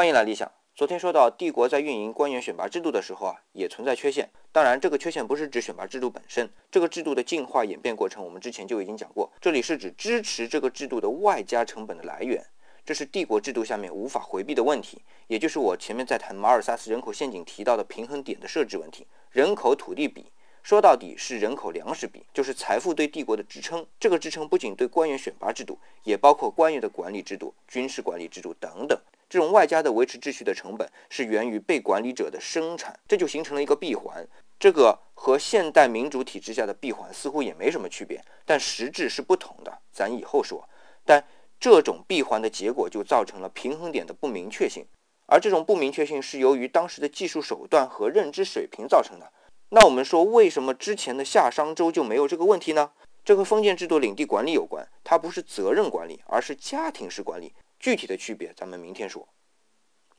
欢迎来理想。昨天说到帝国在运营官员选拔制度的时候啊，也存在缺陷。当然，这个缺陷不是指选拔制度本身，这个制度的进化演变过程，我们之前就已经讲过。这里是指支持这个制度的外加成本的来源，这是帝国制度下面无法回避的问题，也就是我前面在谈马尔萨斯人口陷阱提到的平衡点的设置问题。人口土地比，说到底是人口粮食比，就是财富对帝国的支撑。这个支撑不仅对官员选拔制度，也包括官员的管理制度、军事管理制度等等。这种外加的维持秩序的成本是源于被管理者的生产，这就形成了一个闭环。这个和现代民主体制下的闭环似乎也没什么区别，但实质是不同的。咱以后说。但这种闭环的结果就造成了平衡点的不明确性，而这种不明确性是由于当时的技术手段和认知水平造成的。那我们说，为什么之前的夏商周就没有这个问题呢？这和封建制度领地管理有关，它不是责任管理，而是家庭式管理。具体的区别，咱们明天说。